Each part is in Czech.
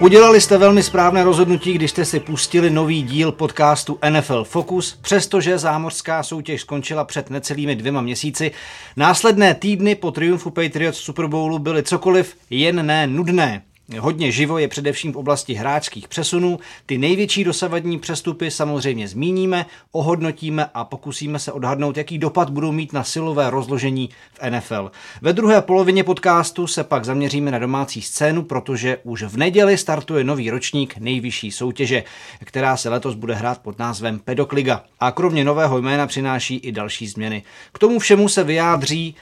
Udělali jste velmi správné rozhodnutí, když jste si pustili nový díl podcastu NFL Focus, přestože zámořská soutěž skončila před necelými dvěma měsíci. Následné týdny po triumfu Patriots Super Bowlu byly cokoliv jen ne nudné. Hodně živo je především v oblasti hráčských přesunů. Ty největší dosavadní přestupy samozřejmě zmíníme, ohodnotíme a pokusíme se odhadnout, jaký dopad budou mít na silové rozložení v NFL. Ve druhé polovině podcastu se pak zaměříme na domácí scénu, protože už v neděli startuje nový ročník nejvyšší soutěže, která se letos bude hrát pod názvem Pedokliga. A kromě nového jména přináší i další změny. K tomu všemu se vyjádří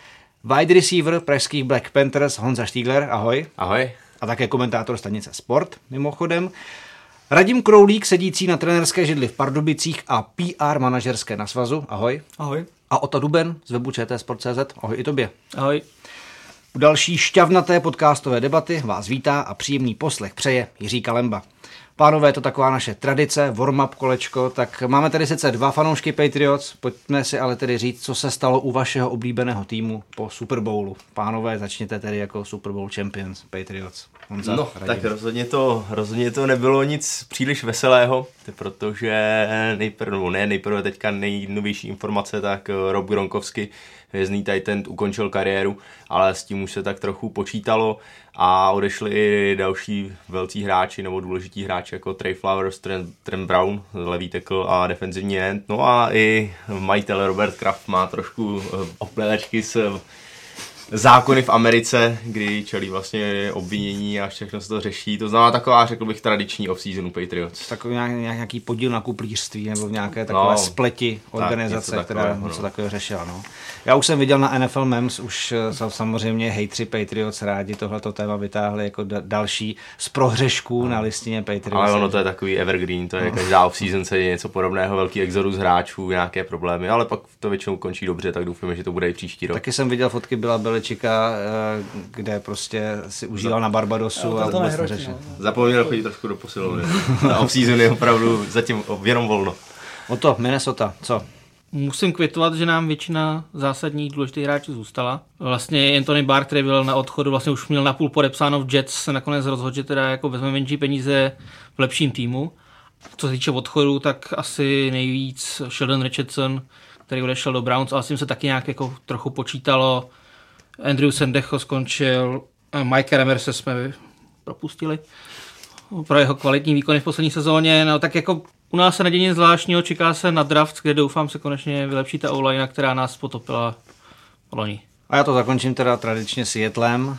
wide receiver pražských Black Panthers Honza Stiegler. Ahoj. Ahoj a také komentátor stanice Sport, mimochodem. Radim Kroulík, sedící na trenerské židli v Pardubicích a PR manažerské na svazu. Ahoj. Ahoj. A Ota Duben z webu Sport.cz. Ahoj i tobě. Ahoj. U další šťavnaté podcastové debaty vás vítá a příjemný poslech přeje Jiří Kalemba. Pánové, je to taková naše tradice, warm-up kolečko, tak máme tady sice dva fanoušky Patriots, pojďme si ale tedy říct, co se stalo u vašeho oblíbeného týmu po Super Bowlu. Pánové, začněte tedy jako Super Bowl champions Patriots. Honza, no, radím. tak rozhodně to, rozhodně to nebylo nic příliš veselého, protože nejprve, no ne, nejprve teďka nejnovější informace, tak Rob Gronkowski hvězdný Titan ukončil kariéru, ale s tím už se tak trochu počítalo a odešli i další velcí hráči nebo důležití hráči jako Trey Flowers, Trent, Trent Brown, levý tackle a defenzivní end. No a i majitel Robert Kraft má trošku eh, opledačky s zákony v Americe, kdy čelí vlastně obvinění a všechno se to řeší. To znamená taková, řekl bych, tradiční off-seasonu Patriots. Takový nějaký podíl na kuplířství nebo v nějaké takové no, spleti organizace, tak, která něco no. takového řešila. No. Já už jsem viděl na NFL Mems, už eh, samozřejmě hejtři Patriots rádi tohleto téma vytáhli jako da- další z prohřešků no. na listině Patriots. Ale ono to je takový evergreen, to je no. každá off-season se je něco podobného, velký exodus hráčů, nějaké problémy, ale pak to většinou končí dobře, tak doufáme, že to bude i příští rok. Taky jsem viděl fotky Byla Beličika, eh, kde prostě si užíval na Barbadosu a to neřešil. No. Zapomněl chodit trošku do posilovny. na off-season je opravdu zatím jenom volno. O to, Minnesota, co? Musím kvitovat, že nám většina zásadních důležitých hráčů zůstala. Vlastně Anthony Barr, který byl na odchodu, vlastně už měl napůl podepsáno v Jets, se nakonec rozhodl, že teda jako vezme menší peníze v lepším týmu. Co se týče odchodu, tak asi nejvíc Sheldon Richardson, který odešel do Browns, ale s tím se taky nějak jako trochu počítalo. Andrew Sendecho skončil, Mike Remerse jsme propustili pro jeho kvalitní výkony v poslední sezóně. No tak jako u nás se neděje nic zvláštního, čeká se na draft, kde doufám se konečně vylepší ta online, která nás potopila loni. A já to zakončím teda tradičně s Jetlem.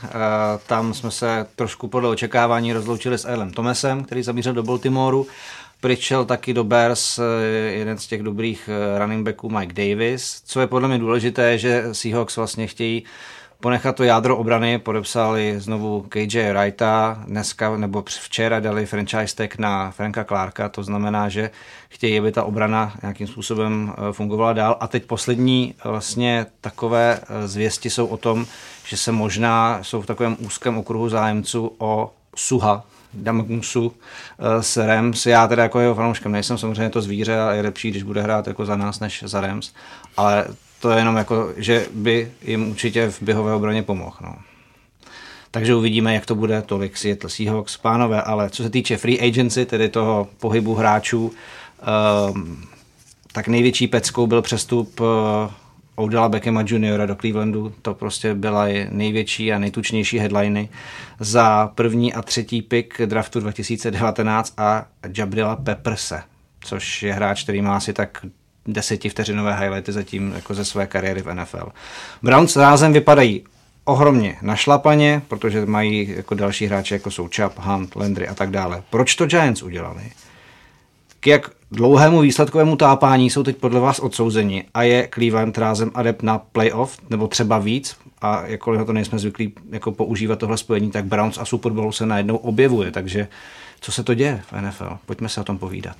Tam jsme se trošku podle očekávání rozloučili s Elem Tomesem, který zamířil do Baltimoru. Přišel taky do Bears eh, jeden z těch dobrých eh, running backů Mike Davis. Co je podle mě důležité, že Seahawks vlastně chtějí ponechat to jádro obrany, podepsali znovu KJ Wrighta, dneska nebo včera dali franchise tag na Franka Clarka, to znamená, že chtějí, aby ta obrana nějakým způsobem eh, fungovala dál. A teď poslední vlastně takové eh, zvěsti jsou o tom, že se možná jsou v takovém úzkém okruhu zájemců o Suha, Damgusu eh, s Rams. Já teda jako jeho fanouškem nejsem, samozřejmě to zvíře a je lepší, když bude hrát jako za nás, než za Rams. Ale to je jenom jako, že by jim určitě v běhové obraně pomohl. No. Takže uvidíme, jak to bude tolik Seattle Seahawks, pánové, ale co se týče free agency, tedy toho pohybu hráčů, um, tak největší peckou byl přestup uh, Odela Beckhama juniora do Clevelandu. To prostě byla největší a nejtučnější headliny za první a třetí pick draftu 2019 a Jabrila Pepperse, což je hráč, který má asi tak desetivteřinové highlighty zatím jako ze své kariéry v NFL. Browns rázem vypadají ohromně našlapaně, protože mají jako další hráče, jako jsou Chubb, Hunt, Landry a tak dále. Proč to Giants udělali? K jak dlouhému výsledkovému tápání jsou teď podle vás odsouzeni a je Cleveland rázem adept na playoff, nebo třeba víc, a jakkoliv to nejsme zvyklí jako používat tohle spojení, tak Browns a Super Bowl se najednou objevuje, takže co se to děje v NFL? Pojďme se o tom povídat.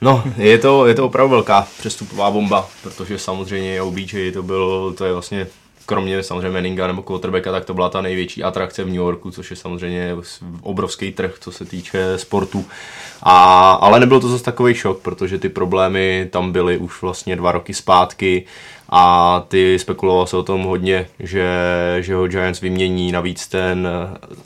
No, je to, je to opravdu velká přestupová bomba, protože samozřejmě OBJ to byl, to je vlastně kromě samozřejmě Manninga nebo quarterbacka, tak to byla ta největší atrakce v New Yorku, což je samozřejmě obrovský trh, co se týče sportu. A, ale nebyl to zase takový šok, protože ty problémy tam byly už vlastně dva roky zpátky a ty spekuloval se o tom hodně, že, že ho Giants vymění, navíc ten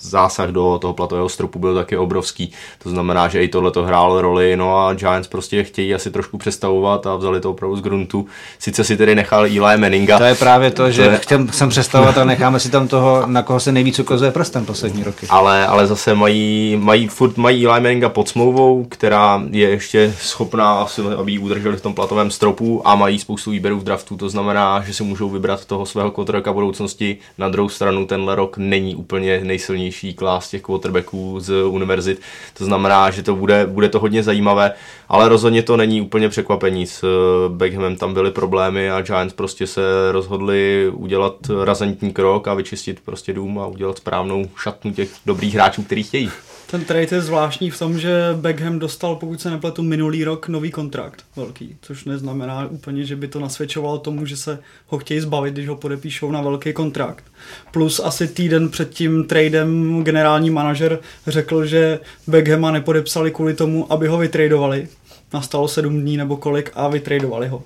zásah do toho platového stropu byl taky obrovský, to znamená, že i tohle to hrálo roli, no a Giants prostě chtějí asi trošku přestavovat a vzali to opravdu z gruntu. Sice si tedy nechal Eli Meninga. To je právě to, že to je... chtěl jsem přestavovat a necháme si tam toho, na koho se nejvíc ukazuje prstem poslední roky. Ale, ale zase mají, mají, furt mají Eli Meninga pod smlouvou, která je ještě schopná, aby ji udrželi v tom platovém stropu a mají spoustu výběrů v draftu, to znamená, že si můžou vybrat toho svého quarterbacka budoucnosti. Na druhou stranu tenhle rok není úplně nejsilnější klás těch quarterbacků z univerzit, to znamená, že to bude, bude to hodně zajímavé, ale rozhodně to není úplně překvapení. S Beckhamem tam byly problémy a Giants prostě se rozhodli udělat razantní krok a vyčistit prostě dům a udělat správnou šatnu těch dobrých hráčů, který chtějí. Ten trade je zvláštní v tom, že Beckham dostal, pokud se nepletu, minulý rok nový kontrakt velký, což neznamená úplně, že by to nasvědčovalo tomu, že se ho chtějí zbavit, když ho podepíšou na velký kontrakt. Plus asi týden před tím tradem generální manažer řekl, že Beckhama nepodepsali kvůli tomu, aby ho vytradovali. Nastalo sedm dní nebo kolik a vytradovali ho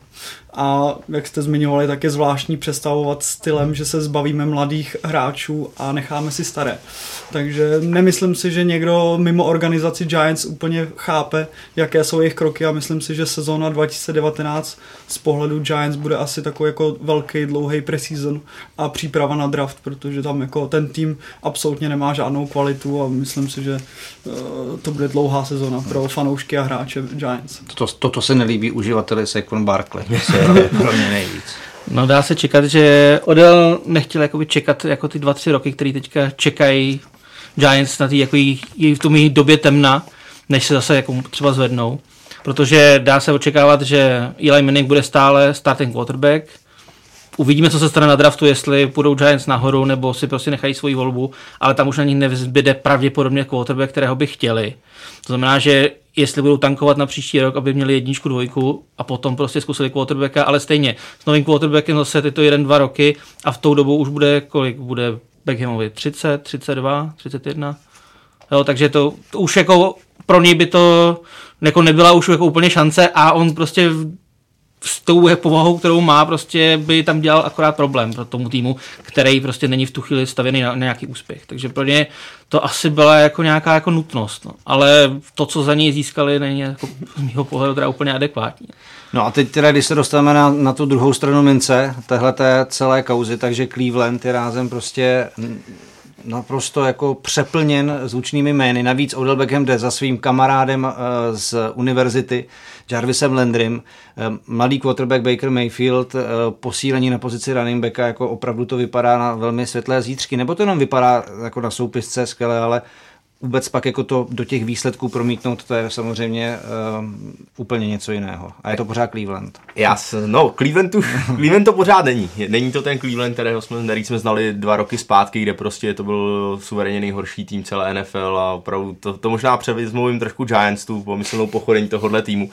a jak jste zmiňovali, tak je zvláštní představovat stylem, že se zbavíme mladých hráčů a necháme si staré. Takže nemyslím si, že někdo mimo organizaci Giants úplně chápe, jaké jsou jejich kroky a myslím si, že sezóna 2019 z pohledu Giants bude asi takový jako velký, dlouhý preseason a příprava na draft, protože tam jako ten tým absolutně nemá žádnou kvalitu a myslím si, že uh, to bude dlouhá sezóna pro fanoušky a hráče Giants. Toto, toto se nelíbí uživateli Saquon Barkley pro mě nejvíc. No dá se čekat, že Odell nechtěl jakoby čekat jako ty dva, tři roky, které teďka čekají Giants na tý, jako jí, jí v tom době temna, než se zase jako třeba zvednou. Protože dá se očekávat, že Eli Manning bude stále starting quarterback. Uvidíme, co se stane na draftu, jestli půjdou Giants nahoru, nebo si prostě nechají svoji volbu, ale tam už na nich nezbyde pravděpodobně quarterback, kterého by chtěli. To znamená, že jestli budou tankovat na příští rok, aby měli jedničku, dvojku a potom prostě zkusili quarterbacka, ale stejně s novým quarterbackem zase tyto jeden, dva roky a v tou dobu už bude kolik? Bude Beckhamovi 30, 32, 31? Jo, takže to, to už jako pro něj by to jako nebyla už jako úplně šance a on prostě s tou povahou, kterou má, prostě by tam dělal akorát problém pro tomu týmu, který prostě není v tu chvíli stavěný na, na nějaký úspěch. Takže pro ně to asi byla jako nějaká jako nutnost. No. Ale to, co za něj získali, není jako z mého pohledu teda úplně adekvátní. No a teď teda, když se dostaneme na, na tu druhou stranu mince, téhle celé kauzy, takže Cleveland je rázem prostě naprosto jako přeplněn zvučnými jmény. Navíc Odell Beckham jde za svým kamarádem uh, z univerzity, Jarvisem Landrym. Uh, mladý quarterback Baker Mayfield, uh, posílení na pozici running backa, jako opravdu to vypadá na velmi světlé zítřky. Nebo to jenom vypadá jako na soupisce skvěle, ale vůbec pak jako to do těch výsledků promítnout, to je samozřejmě uh, úplně něco jiného. A je to pořád Cleveland. Já, no, Cleveland, tu, Cleveland to pořád není. Není to ten Cleveland, kterého jsme, který jsme znali dva roky zpátky, kde prostě to byl suverénně nejhorší tým celé NFL a opravdu to, to možná převezmou jim trošku Giants, tu pomyslnou pochodení tohohle týmu.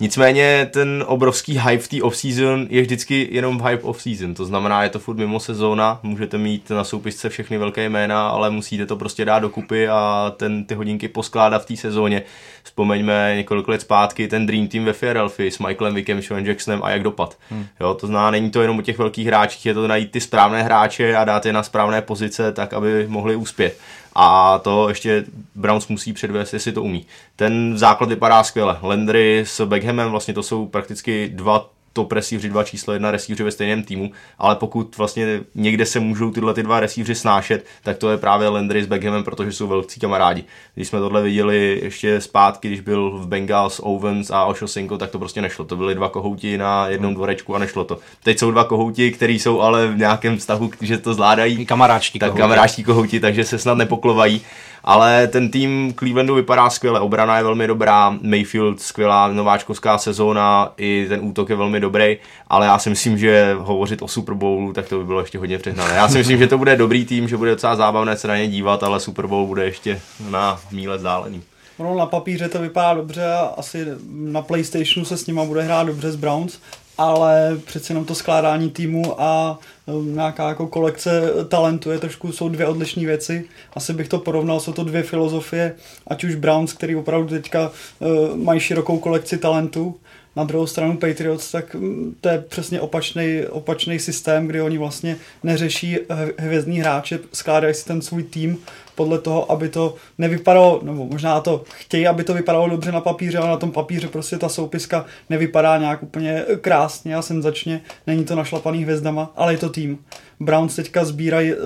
Nicméně ten obrovský hype v té off-season je vždycky jenom hype off-season, to znamená, je to furt mimo sezóna, můžete mít na soupisce všechny velké jména, ale musíte to prostě dát dokupy a ten, ty hodinky poskládat v té sezóně. Vzpomeňme několik let zpátky ten Dream Team ve Philadelphia s Michaelem Wickem, Sean Jacksonem a jak dopad. Hmm. Jo, to znamená, není to jenom o těch velkých hráčích, je to najít ty správné hráče a dát je na správné pozice, tak aby mohli uspět a to ještě Browns musí předvést, jestli to umí. Ten základ vypadá skvěle. Landry s Beckhamem, vlastně to jsou prakticky dva top receiveři, dva číslo jedna receiveři ve stejném týmu, ale pokud vlastně někde se můžou tyhle ty dva receiveři snášet, tak to je právě Landry s Beckhamem, protože jsou velcí kamarádi. Když jsme tohle viděli ještě zpátky, když byl v Bengals Owens a Oshosenko, tak to prostě nešlo. To byly dva kohouti na jednom hmm. dvorečku a nešlo to. Teď jsou dva kohouti, kteří jsou ale v nějakém vztahu, že to zvládají. Kamaráčtí tak kohouti. kamaráčtí kohouti, takže se snad nepoklovají ale ten tým Clevelandu vypadá skvěle, obrana je velmi dobrá, Mayfield skvělá nováčkovská sezóna, i ten útok je velmi dobrý, ale já si myslím, že hovořit o Super Bowlu, tak to by bylo ještě hodně přehnané. Já si myslím, že to bude dobrý tým, že bude docela zábavné se na ně dívat, ale Super Bowl bude ještě na míle vzdálený. Ono na papíře to vypadá dobře a asi na PlayStationu se s nima bude hrát dobře z Browns, ale přece jenom to skládání týmu a um, nějaká jako kolekce talentu je trošku, jsou dvě odlišné věci. Asi bych to porovnal, jsou to dvě filozofie, ať už Browns, který opravdu teďka uh, mají širokou kolekci talentu, Na druhou stranu Patriots, tak mm, to je přesně opačný, opačný systém, kdy oni vlastně neřeší hvězdní hráče, skládají si ten svůj tým podle toho, aby to nevypadalo, nebo možná to chtějí, aby to vypadalo dobře na papíře, ale na tom papíře prostě ta soupiska nevypadá nějak úplně krásně a senzačně, není to našlapaný hvězdama, ale je to tým. Browns teďka sbírají eh,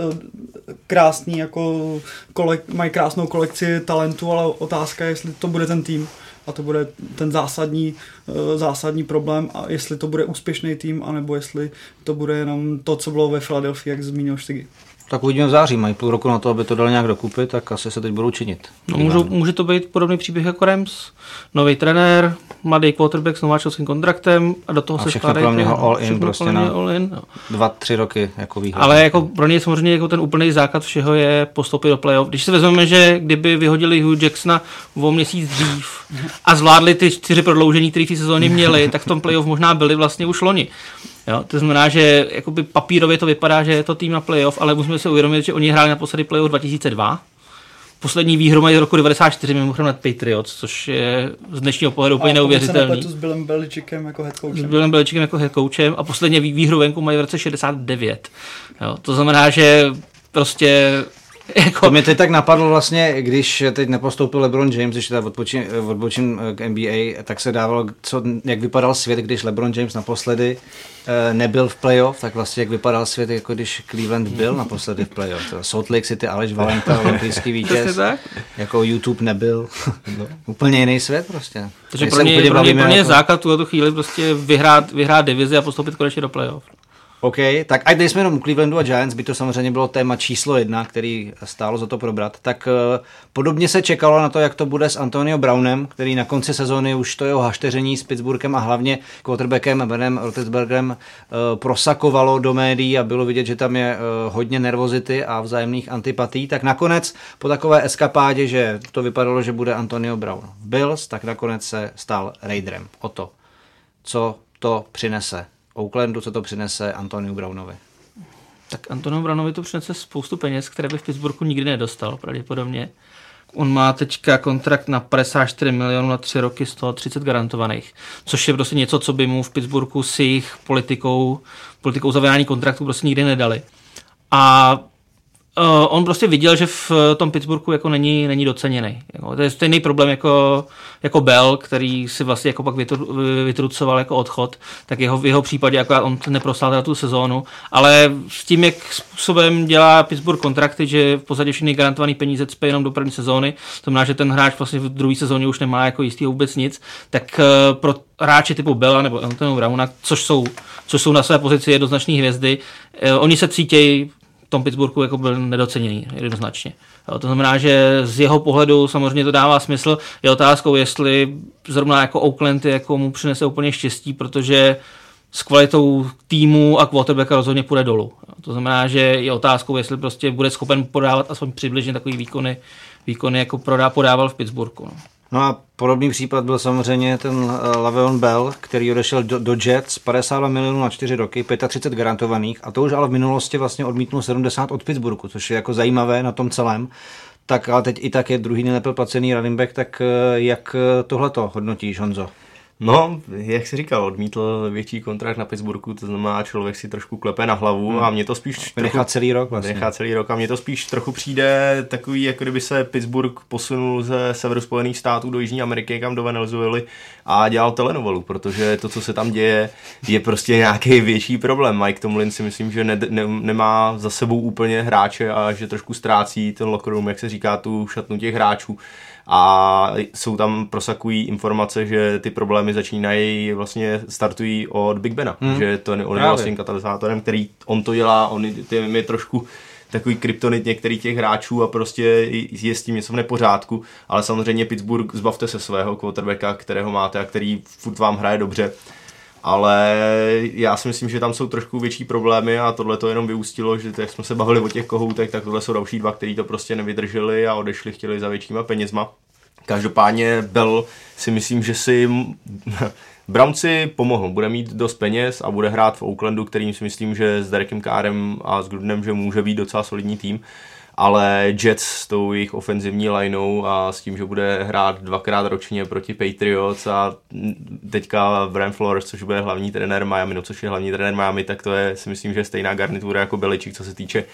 krásný, jako kolek, mají krásnou kolekci talentu, ale otázka je, jestli to bude ten tým a to bude ten zásadní, eh, zásadní problém a jestli to bude úspěšný tým, anebo jestli to bude jenom to, co bylo ve Philadelphia, jak zmínil Štigy. Tak uvidíme v září, mají půl roku na to, aby to dali nějak dokupy, tak asi se teď budou činit. No, můžu, může to být podobný příběh jako Rams, nový trenér, mladý quarterback s nováčovským kontraktem a do toho a se všechno kolem něho all in, prostě na all in, no. dva, tři roky jako výhled. Ale jako pro ně samozřejmě jako ten úplný základ všeho je postoupit do playoff. Když si vezmeme, že kdyby vyhodili Hugh Jacksona o měsíc dřív a zvládli ty čtyři prodloužení, které v sezóně měli, tak v tom playoff možná byli vlastně už loni. Jo, to znamená, že jakoby papírově to vypadá, že je to tým na playoff, ale musíme si uvědomit, že oni hráli naposledy playoff 2002. Poslední výhru mají z roku 94 mimochodem nad Patriots, což je z dnešního pohledu úplně neuvěřitelný. s Billem Beličíkem jako head coachem. S Billem Beličíkem jako head coachem a posledně výhru venku mají v roce 69. Jo, to znamená, že prostě jako... To mě teď tak napadlo vlastně, když teď nepostoupil LeBron James, když teda odbočím, odbočím k NBA, tak se dávalo, co, jak vypadal svět, když LeBron James naposledy eh, nebyl v playoff, tak vlastně jak vypadal svět, jako když Cleveland byl naposledy v playoff. Salt Lake City, Aleš Valenta, olympijský vítěz, jako YouTube nebyl. no. Úplně jiný svět prostě. Takže pro mě, pro mě, pro mě jako... základ tuhle chvíli prostě vyhrát, vyhrát divizi a postoupit konečně do playoff. OK, tak ať nejsme jenom Clevelandu a Giants, by to samozřejmě bylo téma číslo jedna, který stálo za to probrat, tak uh, podobně se čekalo na to, jak to bude s Antonio Brownem, který na konci sezóny už to jeho hašteření s Pittsburghem a hlavně quarterbackem Benem Roethlisbergerem uh, prosakovalo do médií a bylo vidět, že tam je uh, hodně nervozity a vzájemných antipatí, tak nakonec po takové eskapádě, že to vypadalo, že bude Antonio Brown Bills, tak nakonec se stal Raiderem. O to, co to přinese Oaklandu, co to přinese Antoniu Brownovi? Tak Antoniu Brownovi to přinese spoustu peněz, které by v Pittsburghu nikdy nedostal, pravděpodobně. On má teďka kontrakt na 54 milionů na 3 roky, z toho 30 garantovaných, což je prostě něco, co by mu v Pittsburghu s jejich politikou, politikou zavírání kontraktu prostě nikdy nedali. A on prostě viděl, že v tom Pittsburghu jako není, není doceněný. Jako, to je stejný problém jako, jako Bell, který si vlastně jako pak vytrucoval jako odchod, tak jeho, v jeho případě jako on neproslal tu sezónu, ale s tím, jak způsobem dělá Pittsburgh kontrakty, že v podstatě všechny garantované peníze cpe jenom do první sezóny, to znamená, že ten hráč vlastně v druhé sezóně už nemá jako jistý vůbec nic, tak uh, pro hráče typu Bella nebo Antonu Browna, což jsou, což jsou na své pozici jednoznačné hvězdy, oni se cítějí tom Pittsburghu jako byl nedoceněný jednoznačně. Jo, to znamená, že z jeho pohledu samozřejmě to dává smysl. Je otázkou, jestli zrovna jako Oakland jako mu přinese úplně štěstí, protože s kvalitou týmu a quarterbacka rozhodně půjde dolů. To znamená, že je otázkou, jestli prostě bude schopen podávat aspoň přibližně takový výkony, výkony jako podával v Pittsburghu. No. No a podobný případ byl samozřejmě ten eh, Laveon Bell, který odešel do, do Jets, 52 milionů na 4 roky, 35 garantovaných a to už ale v minulosti vlastně odmítnul 70 od Pittsburghu, což je jako zajímavé na tom celém. Tak ale teď i tak je druhý nejlépe placený running back, tak eh, jak eh, tohleto hodnotíš, Honzo? No, jak jsi říkal, odmítl větší kontrakt na Pittsburghu, to znamená, člověk si trošku klepe na hlavu hmm. a mě to spíš... Nechá celý rok vlastně. Nechá celý rok a mě to spíš trochu přijde takový, jako kdyby se Pittsburgh posunul ze severu Spojených států do Jižní Ameriky, kam do Venezuely a dělal telenovelu, protože to, co se tam děje, je prostě nějaký větší problém. Mike Tomlin si myslím, že ne, ne, nemá za sebou úplně hráče a že trošku ztrácí ten locker room, jak se říká, tu šatnu těch hráčů a jsou tam prosakují informace, že ty problémy začínají vlastně startují od Big Bena, hmm. že to on je vlastně katalyzátorem, který on to dělá, on je trošku takový kryptonit některých těch hráčů a prostě je s tím něco v nepořádku, ale samozřejmě Pittsburgh zbavte se svého quarterbacka, kterého máte a který furt vám hraje dobře ale já si myslím, že tam jsou trošku větší problémy a tohle to jenom vyústilo, že jak jsme se bavili o těch kohoutech, tak tohle jsou další dva, kteří to prostě nevydrželi a odešli, chtěli za většíma penězma. Každopádně Bell si myslím, že si Brownci pomohl, bude mít dost peněz a bude hrát v Oaklandu, kterým si myslím, že s Derekem Kárem a s Grudnem, že může být docela solidní tým ale Jets s tou jejich ofenzivní lineou a s tím, že bude hrát dvakrát ročně proti Patriots a teďka Brian Flores, což bude hlavní trenér Miami, no což je hlavní trenér Miami, tak to je si myslím, že stejná garnitura jako Beličík, co se týče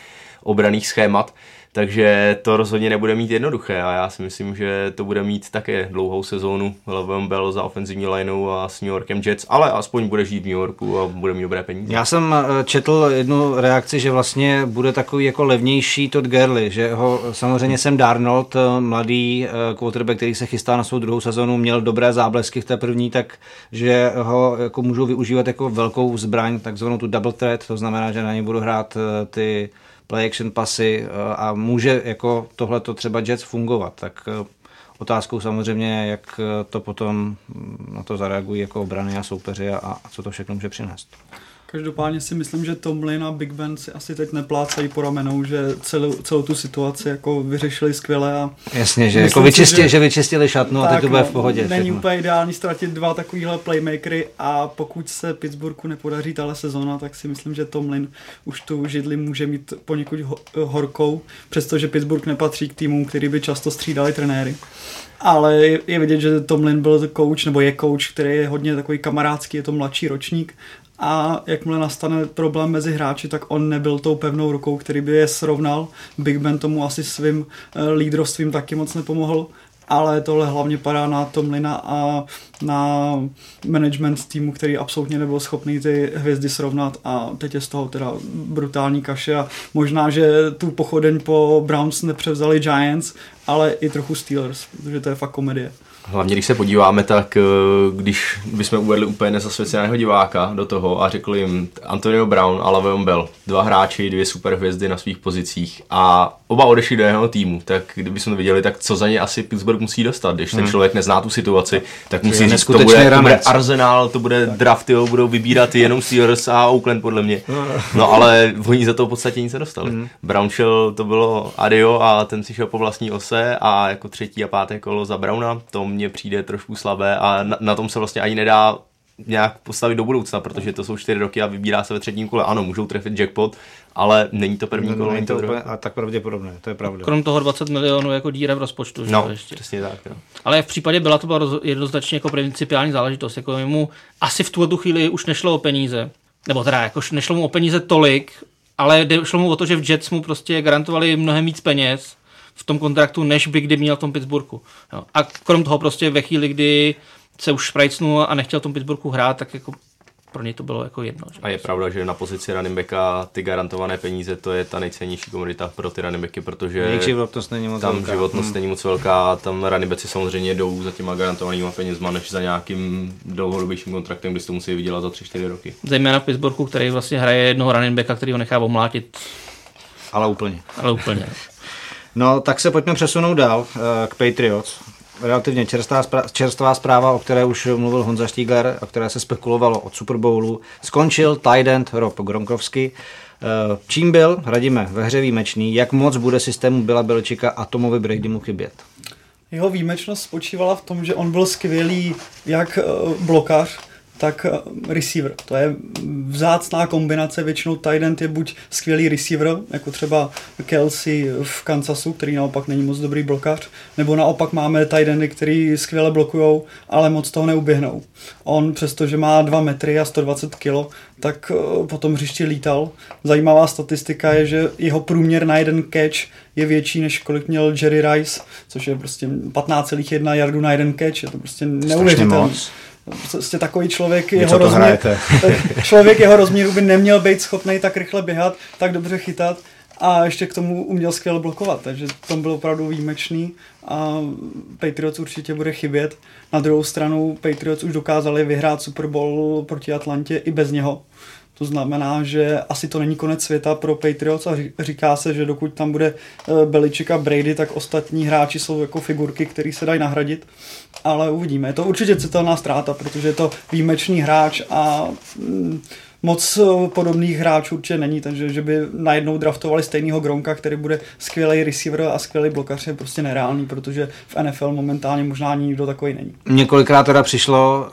obraných schémat takže to rozhodně nebude mít jednoduché a já si myslím, že to bude mít také dlouhou sezónu Le'Veon Bell za ofenzivní lineou a s New Yorkem Jets, ale aspoň bude žít v New Yorku a bude mít dobré peníze. Já jsem eh, četl jednu reakci, že vlastně bude takový jako levnější Todd Gurley, že ho samozřejmě jsem Darnold, eh, mladý eh, quarterback, který se chystá na svou druhou sezónu, měl dobré záblesky v té první, tak že ho jako můžou využívat jako velkou zbraň, takzvanou tu double threat, to znamená, že na ně budou hrát ty play action pasy eh, a může jako tohleto třeba Jets fungovat, tak eh, otázkou samozřejmě, jak eh, to potom mm, na to zareagují jako obrany a soupeři a, a co to všechno může přinést. Každopádně si myslím, že Tomlin a Big Ben si asi teď neplácají po ramenou, že celou, celou tu situaci jako vyřešili skvěle. A Jasně, že, jako vyčistili, že, že vyčistili šatnu a teď to bude v pohodě. Není všechno. úplně ideální ztratit dva takovýhle playmakery a pokud se Pittsburghu nepodaří tahle sezóna, tak si myslím, že Tomlin už tu židli může mít poněkud horkou, přestože Pittsburgh nepatří k týmům, který by často střídali trenéry ale je vidět, že Tomlin byl coach, nebo je coach, který je hodně takový kamarádský, je to mladší ročník a jakmile nastane problém mezi hráči, tak on nebyl tou pevnou rukou, který by je srovnal. Big Ben tomu asi svým eh, lídrovstvím taky moc nepomohl, ale tohle hlavně padá na Tomlina a na management týmu, který absolutně nebyl schopný ty hvězdy srovnat a teď je z toho teda brutální kaše a možná, že tu pochodeň po Browns nepřevzali Giants, ale i trochu Steelers, protože to je fakt komedie. Hlavně, když se podíváme, tak eh, když bychom uvedli úplně nezasvěceného diváka do toho a řekli jim Antonio Brown a Le'Veon Bell, dva hráči, dvě superhvězdy na svých pozicích a oba odešli do jeho týmu, tak kdybychom to viděli, tak co za ně asi Pittsburgh musí dostat, když ten hmm. člověk nezná tu situaci, tak musí říct, to bude, to bude arzenál, to bude draft, jo, budou vybírat jenom Steelers a Oakland podle mě. No ale oni za to v podstatě nic nedostali. Hmm. Brown šel, to bylo adio a ten si šel po vlastní ose a jako třetí a páté kolo za Browna, to mně přijde trošku slabé a na, na tom se vlastně ani nedá nějak postavit do budoucna, protože to jsou čtyři roky a vybírá se ve třetím kole. Ano, můžou trefit jackpot, ale není to první kolo. Není to úplně, a tak pravděpodobné, to je pravda. Krom toho 20 milionů jako díra v rozpočtu. No, ještě. přesně tak. No. Ale v případě byla to byla jednoznačně jako principiální záležitost. Jako mu asi v tuhle chvíli už nešlo o peníze. Nebo teda jako nešlo mu o peníze tolik, ale šlo mu o to, že v Jets mu prostě garantovali mnohem víc peněz v tom kontraktu, než by kdy měl v tom Pittsburghu. Jo. A krom toho prostě ve chvíli, kdy se už šprajcnul a nechtěl v tom Pittsburghu hrát, tak jako pro ně to bylo jako jedno. Že? A je pravda, že na pozici running backa ty garantované peníze, to je ta nejcennější komodita pro ty running backy, protože Jejich životnost není moc tam velká. životnost hmm. není moc velká, tam running backy samozřejmě jdou za těma garantovanými penězma, než za nějakým dlouhodobějším kontraktem, kdy to musí vydělat za 3-4 roky. Zejména v Pittsburghu, který vlastně hraje jednoho running backa, který ho nechá omlátit. Ale úplně. Ale úplně. No, tak se pojďme přesunout dál eh, k Patriots. Relativně čerstvá, čerstvá zpráva, o které už mluvil Honza Stígler, o které se spekulovalo od Super Bowlu. Skončil tight end Rob Gronkowski. Eh, čím byl, radíme, ve hře výjimečný, jak moc bude systému Bila Belčika a Tomovi Bradymu chybět? Jeho výjimečnost spočívala v tom, že on byl skvělý jak eh, blokař, tak eh, receiver. To je vzácná kombinace, většinou tight end je buď skvělý receiver, jako třeba Kelsey v Kansasu, který naopak není moc dobrý blokař, nebo naopak máme tight endy, který skvěle blokujou, ale moc toho neuběhnou. On přestože má 2 metry a 120 kg, tak eh, po tom hřišti lítal. Zajímavá statistika je, že jeho průměr na jeden catch je větší, než kolik měl Jerry Rice, což je prostě 15,1 yardu na jeden catch, je to prostě neuvěřitelné Prostě takový člověk, Vy jeho rozměr, člověk jeho rozměru by neměl být schopný tak rychle běhat, tak dobře chytat a ještě k tomu uměl skvěle blokovat, takže to byl opravdu výjimečný a Patriots určitě bude chybět. Na druhou stranu Patriots už dokázali vyhrát Super Bowl proti Atlantě i bez něho. To znamená, že asi to není konec světa pro Patriots a říká se, že dokud tam bude eh, Beliček a Brady, tak ostatní hráči jsou jako figurky, které se dají nahradit. Ale uvidíme. Je to určitě citelná ztráta, protože je to výjimečný hráč a mm, moc eh, podobných hráčů určitě není, takže že by najednou draftovali stejného Gronka, který bude skvělý receiver a skvělý blokař, je prostě nereálný, protože v NFL momentálně možná ani nikdo takový není. Několikrát teda přišlo,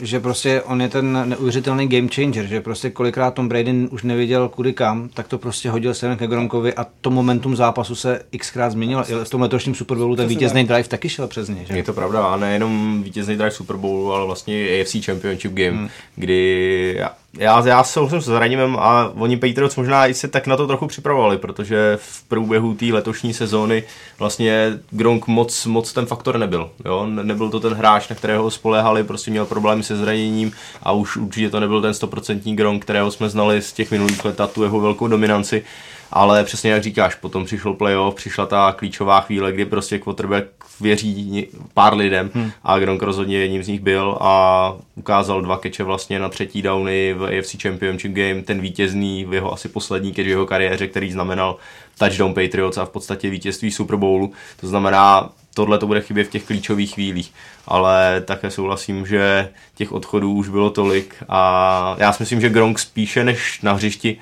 eh, že prostě on je ten neuvěřitelný game changer, že prostě kolikrát Tom Brady už nevěděl kudy kam, tak to prostě hodil se ke Gronkovi a to momentum zápasu se xkrát změnilo. I v tom letošním Super Bowlu ten vítězný drive taky šel přes něj. Že? Je to pravda, a nejenom vítězný drive Super Bowlu, ale vlastně AFC Championship Game, hmm. kdy já, já souhlasím s zraněním a oni Patriots možná i se tak na to trochu připravovali, protože v průběhu té letošní sezóny vlastně Gronk moc, moc ten faktor nebyl. Jo? Nebyl to ten hráč, na kterého spoléhali, prostě měl problémy se zraněním a už určitě to nebyl ten 100% Gronk, kterého jsme znali z těch minulých let a tu jeho velkou dominanci ale přesně jak říkáš, potom přišel playoff, přišla ta klíčová chvíle, kdy prostě quarterback věří pár lidem hmm. a Gronk rozhodně jedním z nich byl a ukázal dva keče vlastně na třetí downy v AFC Championship Game, ten vítězný v jeho asi poslední keč v jeho kariéře, který znamenal touchdown Patriots a v podstatě vítězství Super Bowlu. To znamená, tohle to bude chybět v těch klíčových chvílích, ale také souhlasím, že těch odchodů už bylo tolik a já si myslím, že Gronk spíše než na hřišti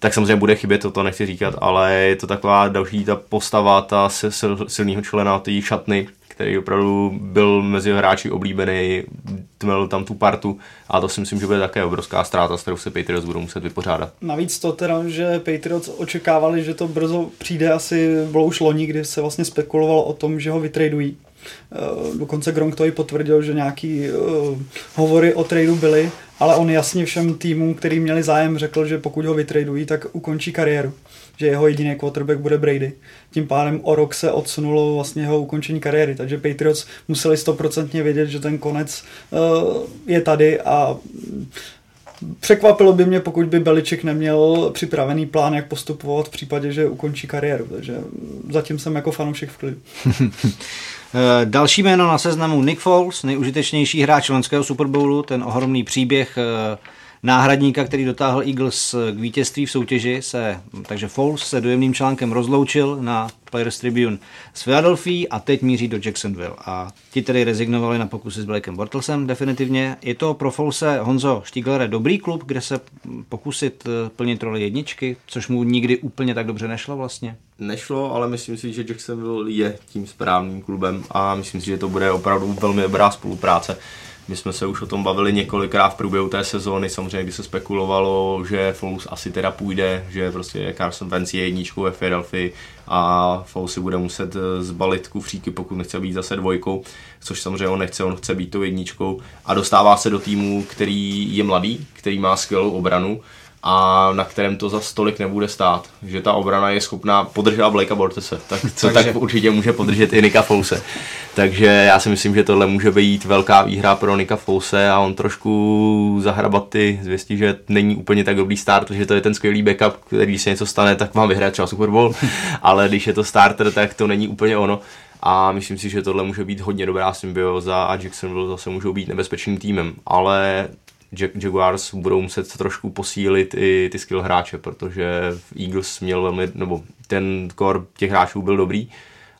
tak samozřejmě bude chybět, to, to nechci říkat, ale je to taková další ta postava, ta sil, silného člena té šatny, který opravdu byl mezi hráči oblíbený, měl tam tu partu a to si myslím, že bude také obrovská ztráta, s kterou se Patriots budou muset vypořádat. Navíc to teda, že Patriots očekávali, že to brzo přijde, asi bylo už loni, kdy se vlastně spekulovalo o tom, že ho vytradují. Eh, dokonce Gronk to i potvrdil, že nějaký uh, hovory o tradu byly ale on jasně všem týmům, který měli zájem, řekl, že pokud ho vytradují, tak ukončí kariéru. Že jeho jediný quarterback bude Brady. Tím pádem o rok se odsunulo vlastně jeho ukončení kariéry, takže Patriots museli stoprocentně vědět, že ten konec uh, je tady a Překvapilo by mě, pokud by Beliček neměl připravený plán, jak postupovat v případě, že ukončí kariéru. Takže zatím jsem jako fanoušek v klidu. Eh, další jméno na seznamu Nick Foles, nejužitečnější hráč loňského Super Bowlu, ten ohromný příběh eh, náhradníka, který dotáhl Eagles k vítězství v soutěži, se, takže Foles se dojemným článkem rozloučil na Players Tribune z Philadelphia a teď míří do Jacksonville. A ti tedy rezignovali na pokusy s Blackem Bortlesem definitivně. Je to pro Folse Honzo Stiglere dobrý klub, kde se pokusit eh, plnit roli jedničky, což mu nikdy úplně tak dobře nešlo vlastně? Nešlo, ale myslím si, že Jacksonville je tím správným klubem a myslím si, že to bude opravdu velmi dobrá spolupráce my jsme se už o tom bavili několikrát v průběhu té sezóny, samozřejmě kdy se spekulovalo, že Foles asi teda půjde, že prostě Carson Wentz je jedničkou ve Philadelphia a Foles si bude muset eh, zbalit kufříky, pokud nechce být zase dvojkou, což samozřejmě on nechce, on chce být tou jedničkou a dostává se do týmu, který je mladý, který má skvělou obranu, a na kterém to za stolik nebude stát. Že ta obrana je schopná podržet Blakea Bortese, tak co Takže... tak určitě může podržet i Nika Fouse. Takže já si myslím, že tohle může být velká výhra pro Nika Fouse a on trošku zahrabat ty zvěstí, že není úplně tak dobrý start, že to je ten skvělý backup, který když se něco stane, tak vám vyhraje třeba Super Bowl, ale když je to starter, tak to není úplně ono. A myslím si, že tohle může být hodně dobrá symbioza a Jacksonville zase můžou být nebezpečným týmem, ale Jaguars budou muset trošku posílit i ty skill hráče, protože Eagles měl velmi, nebo ten core těch hráčů byl dobrý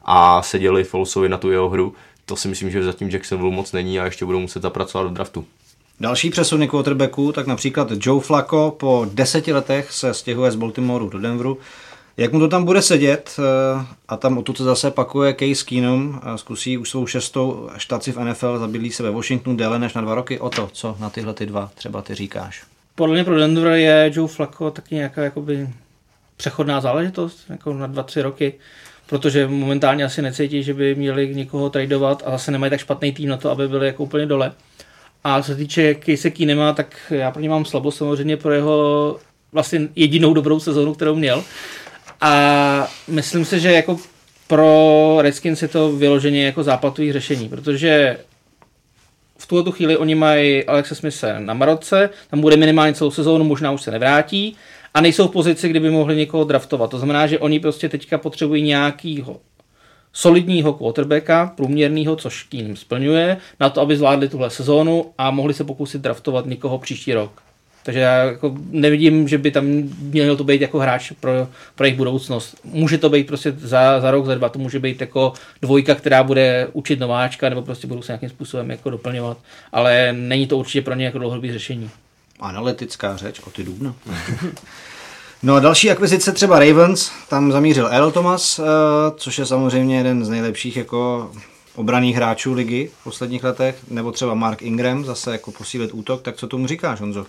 a seděli Folsovi na tu jeho hru. To si myslím, že zatím Jacksonville moc není a ještě budou muset zapracovat do draftu. Další přesuny quarterbacku, tak například Joe Flacco po deseti letech se stěhuje z Baltimoreu do Denveru. Jak mu to tam bude sedět eh, a tam o to se zase pakuje Case Keenum, zkusí už svou šestou štaci v NFL, zabydlí se ve Washingtonu déle než na dva roky. O to, co na tyhle ty dva třeba ty říkáš? Podle mě pro Denver je Joe Flacco taky nějaká jakoby přechodná záležitost, jako na dva, tři roky, protože momentálně asi necítí, že by měli někoho tradovat a zase nemají tak špatný tým na to, aby byli jako úplně dole. A co se týče Case Keenema, tak já pro ně mám slabost samozřejmě pro jeho vlastně jedinou dobrou sezónu, kterou měl. A myslím si, že jako pro Redskins je to vyloženě jako záplatový řešení, protože v tuhle chvíli oni mají Alexe Smise na Maroce, tam bude minimálně celou sezónu, možná už se nevrátí a nejsou v pozici, kdyby mohli někoho draftovat. To znamená, že oni prostě teďka potřebují nějakýho solidního quarterbacka, průměrného, což Keenum splňuje, na to, aby zvládli tuhle sezónu a mohli se pokusit draftovat někoho příští rok. Takže já jako nevidím, že by tam měl to být jako hráč pro, pro jejich budoucnost. Může to být prostě za, za rok, za dva, to může být jako dvojka, která bude učit nováčka, nebo prostě budou se nějakým způsobem jako doplňovat, ale není to určitě pro ně jako dlouhodobý řešení. Analytická řeč, o ty důvno. No a další akvizice třeba Ravens, tam zamířil Earl Thomas, uh, což je samozřejmě jeden z nejlepších jako obraných hráčů ligy v posledních letech, nebo třeba Mark Ingram, zase jako posílit útok, tak co tomu říkáš, Honzo?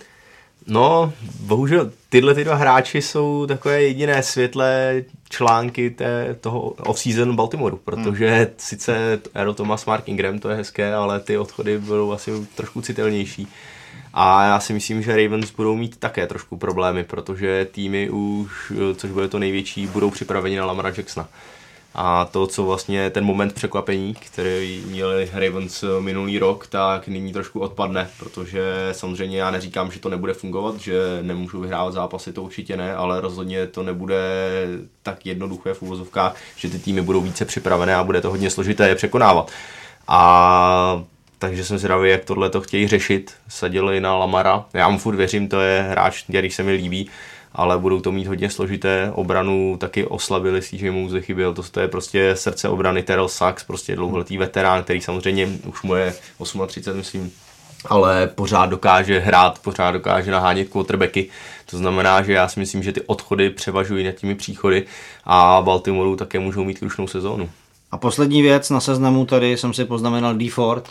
No, bohužel tyhle ty dva hráči jsou takové jediné světlé články té, toho off-season Baltimoreu, protože hmm. sice Earl Thomas, Mark Ingram, to je hezké, ale ty odchody budou asi trošku citelnější. A já si myslím, že Ravens budou mít také trošku problémy, protože týmy už, což bude to největší, budou připraveni na Lamara Jacksona. A to, co vlastně ten moment překvapení, který měli Ravens minulý rok, tak nyní trošku odpadne, protože samozřejmě já neříkám, že to nebude fungovat, že nemůžu vyhrávat zápasy, to určitě ne, ale rozhodně to nebude tak jednoduché v úvozovkách, že ty týmy budou více připravené a bude to hodně složité je překonávat. A takže jsem zvědavý, jak tohle to chtějí řešit. Sadili na Lamara. Já mu furt věřím, to je hráč, který se mi líbí, ale budou to mít hodně složité. Obranu taky oslabili, že mu chyběl. To, to je prostě srdce obrany Terrell Sachs, prostě dlouholetý veterán, který samozřejmě už mu je 38, myslím, ale pořád dokáže hrát, pořád dokáže nahánět quarterbacky. To znamená, že já si myslím, že ty odchody převažují nad těmi příchody a Baltimoreu také můžou mít krušnou sezónu. A poslední věc na seznamu tady jsem si poznamenal D. Ford,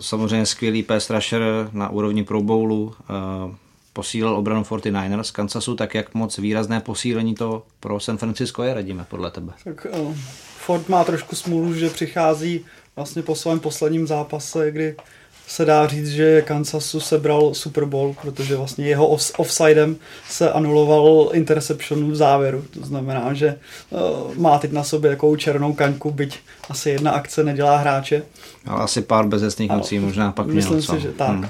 samozřejmě skvělý pass rusher na úrovni Pro Bowlu, eh, posílil obranu 49ers Kansasu, tak jak moc výrazné posílení to pro San Francisco je, radíme podle tebe? Tak uh, Ford má trošku smůlu, že přichází vlastně po svém posledním zápase, kdy se dá říct, že Kansasu sebral Super Bowl, protože vlastně jeho off- offsidem se anuloval interception v závěru. To znamená, že uh, má teď na sobě takovou černou kaňku, byť asi jedna akce nedělá hráče. Ale asi pár bezesných nocí možná pak Myslím měl. si, co? že tak. Hmm.